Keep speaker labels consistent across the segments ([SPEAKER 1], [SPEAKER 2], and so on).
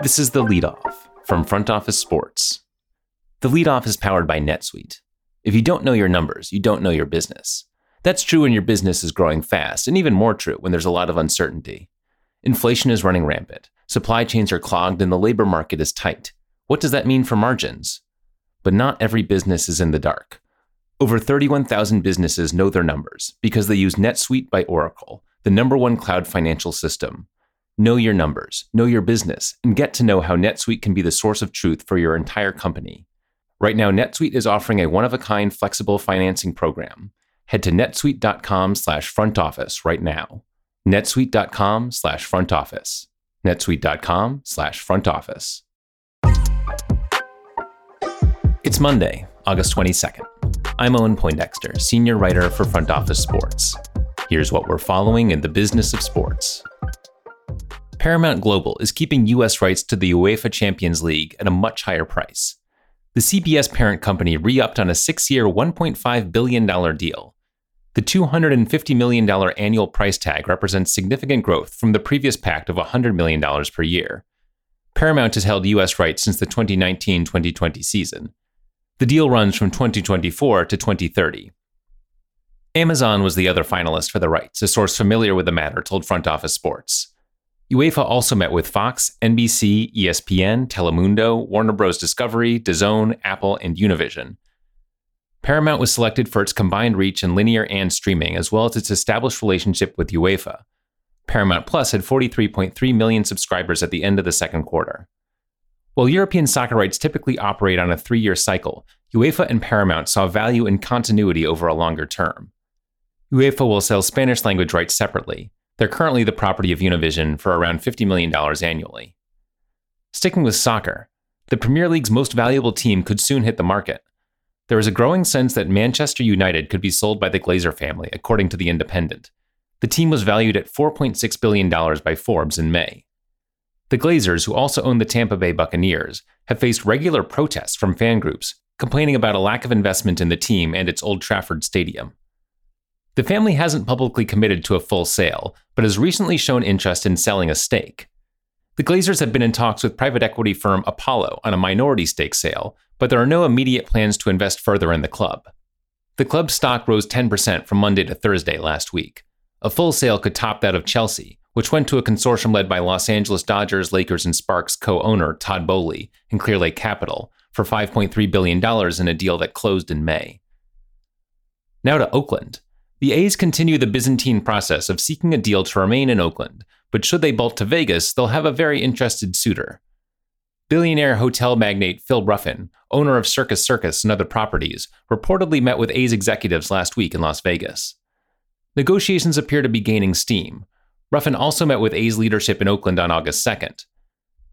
[SPEAKER 1] This is the leadoff from Front Office Sports. The leadoff is powered by NetSuite. If you don't know your numbers, you don't know your business. That's true when your business is growing fast, and even more true when there's a lot of uncertainty. Inflation is running rampant, supply chains are clogged, and the labor market is tight. What does that mean for margins? But not every business is in the dark. Over 31,000 businesses know their numbers because they use NetSuite by Oracle, the number one cloud financial system. Know your numbers, know your business, and get to know how NetSuite can be the source of truth for your entire company. Right now, NetSuite is offering a one-of-a-kind flexible financing program. Head to netsuite.com slash front office right now. netsuite.com slash front office. netsuite.com slash front office. It's Monday, August 22nd. I'm Owen Poindexter, senior writer for Front Office Sports. Here's what we're following in the business of sports. Paramount Global is keeping U.S. rights to the UEFA Champions League at a much higher price. The CBS parent company re upped on a six year, $1.5 billion deal. The $250 million annual price tag represents significant growth from the previous pact of $100 million per year. Paramount has held U.S. rights since the 2019 2020 season. The deal runs from 2024 to 2030. Amazon was the other finalist for the rights, a source familiar with the matter told Front Office Sports. UEFA also met with Fox, NBC, ESPN, Telemundo, Warner Bros. Discovery, DAZN, Apple, and Univision. Paramount was selected for its combined reach in linear and streaming, as well as its established relationship with UEFA. Paramount Plus had 43.3 million subscribers at the end of the second quarter. While European soccer rights typically operate on a three year cycle, UEFA and Paramount saw value in continuity over a longer term. UEFA will sell Spanish language rights separately. They're currently the property of Univision for around $50 million annually. Sticking with soccer, the Premier League's most valuable team could soon hit the market. There is a growing sense that Manchester United could be sold by the Glazer family, according to The Independent. The team was valued at $4.6 billion by Forbes in May. The Glazers, who also own the Tampa Bay Buccaneers, have faced regular protests from fan groups complaining about a lack of investment in the team and its Old Trafford Stadium. The family hasn't publicly committed to a full sale, but has recently shown interest in selling a stake. The Glazers have been in talks with private equity firm Apollo on a minority stake sale, but there are no immediate plans to invest further in the club. The club's stock rose 10% from Monday to Thursday last week. A full sale could top that of Chelsea, which went to a consortium led by Los Angeles Dodgers, Lakers, and Sparks co owner Todd Boehly and Clearlake Capital for $5.3 billion in a deal that closed in May. Now to Oakland. The A's continue the Byzantine process of seeking a deal to remain in Oakland, but should they bolt to Vegas, they'll have a very interested suitor. Billionaire hotel magnate Phil Ruffin, owner of Circus Circus and other properties, reportedly met with A's executives last week in Las Vegas. Negotiations appear to be gaining steam, Ruffin also met with A's leadership in Oakland on August 2nd.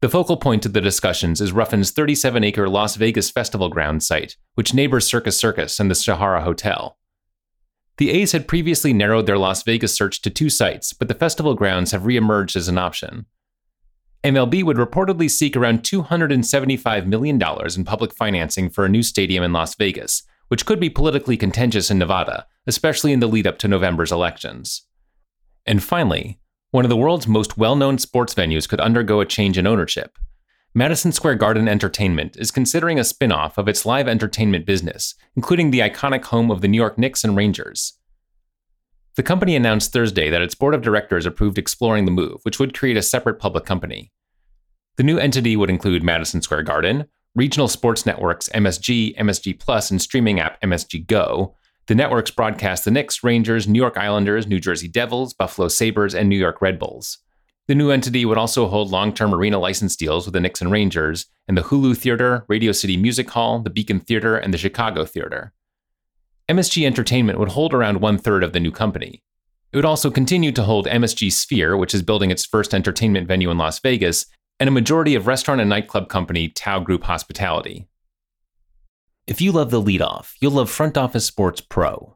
[SPEAKER 1] The focal point of the discussions is Ruffin's 37 acre Las Vegas Festival Ground site, which neighbors Circus Circus and the Sahara Hotel. The A's had previously narrowed their Las Vegas search to two sites, but the festival grounds have reemerged as an option. MLB would reportedly seek around $275 million in public financing for a new stadium in Las Vegas, which could be politically contentious in Nevada, especially in the lead up to November's elections. And finally, one of the world's most well known sports venues could undergo a change in ownership. Madison Square Garden Entertainment is considering a spin off of its live entertainment business, including the iconic home of the New York Knicks and Rangers. The company announced Thursday that its board of directors approved exploring the move, which would create a separate public company. The new entity would include Madison Square Garden, regional sports networks MSG, MSG Plus, and streaming app MSG Go, the networks broadcast the Knicks, Rangers, New York Islanders, New Jersey Devils, Buffalo Sabres, and New York Red Bulls. The new entity would also hold long term arena license deals with the Knicks and Rangers, and the Hulu Theater, Radio City Music Hall, the Beacon Theater, and the Chicago Theater. MSG Entertainment would hold around one third of the new company. It would also continue to hold MSG Sphere, which is building its first entertainment venue in Las Vegas, and a majority of restaurant and nightclub company Tao Group Hospitality. If you love the leadoff, you'll love Front Office Sports Pro.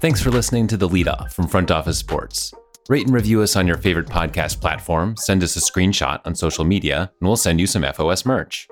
[SPEAKER 1] Thanks for listening to The Lead Off from Front Office Sports. Rate and review us on your favorite podcast platform, send us a screenshot on social media, and we'll send you some FOS merch.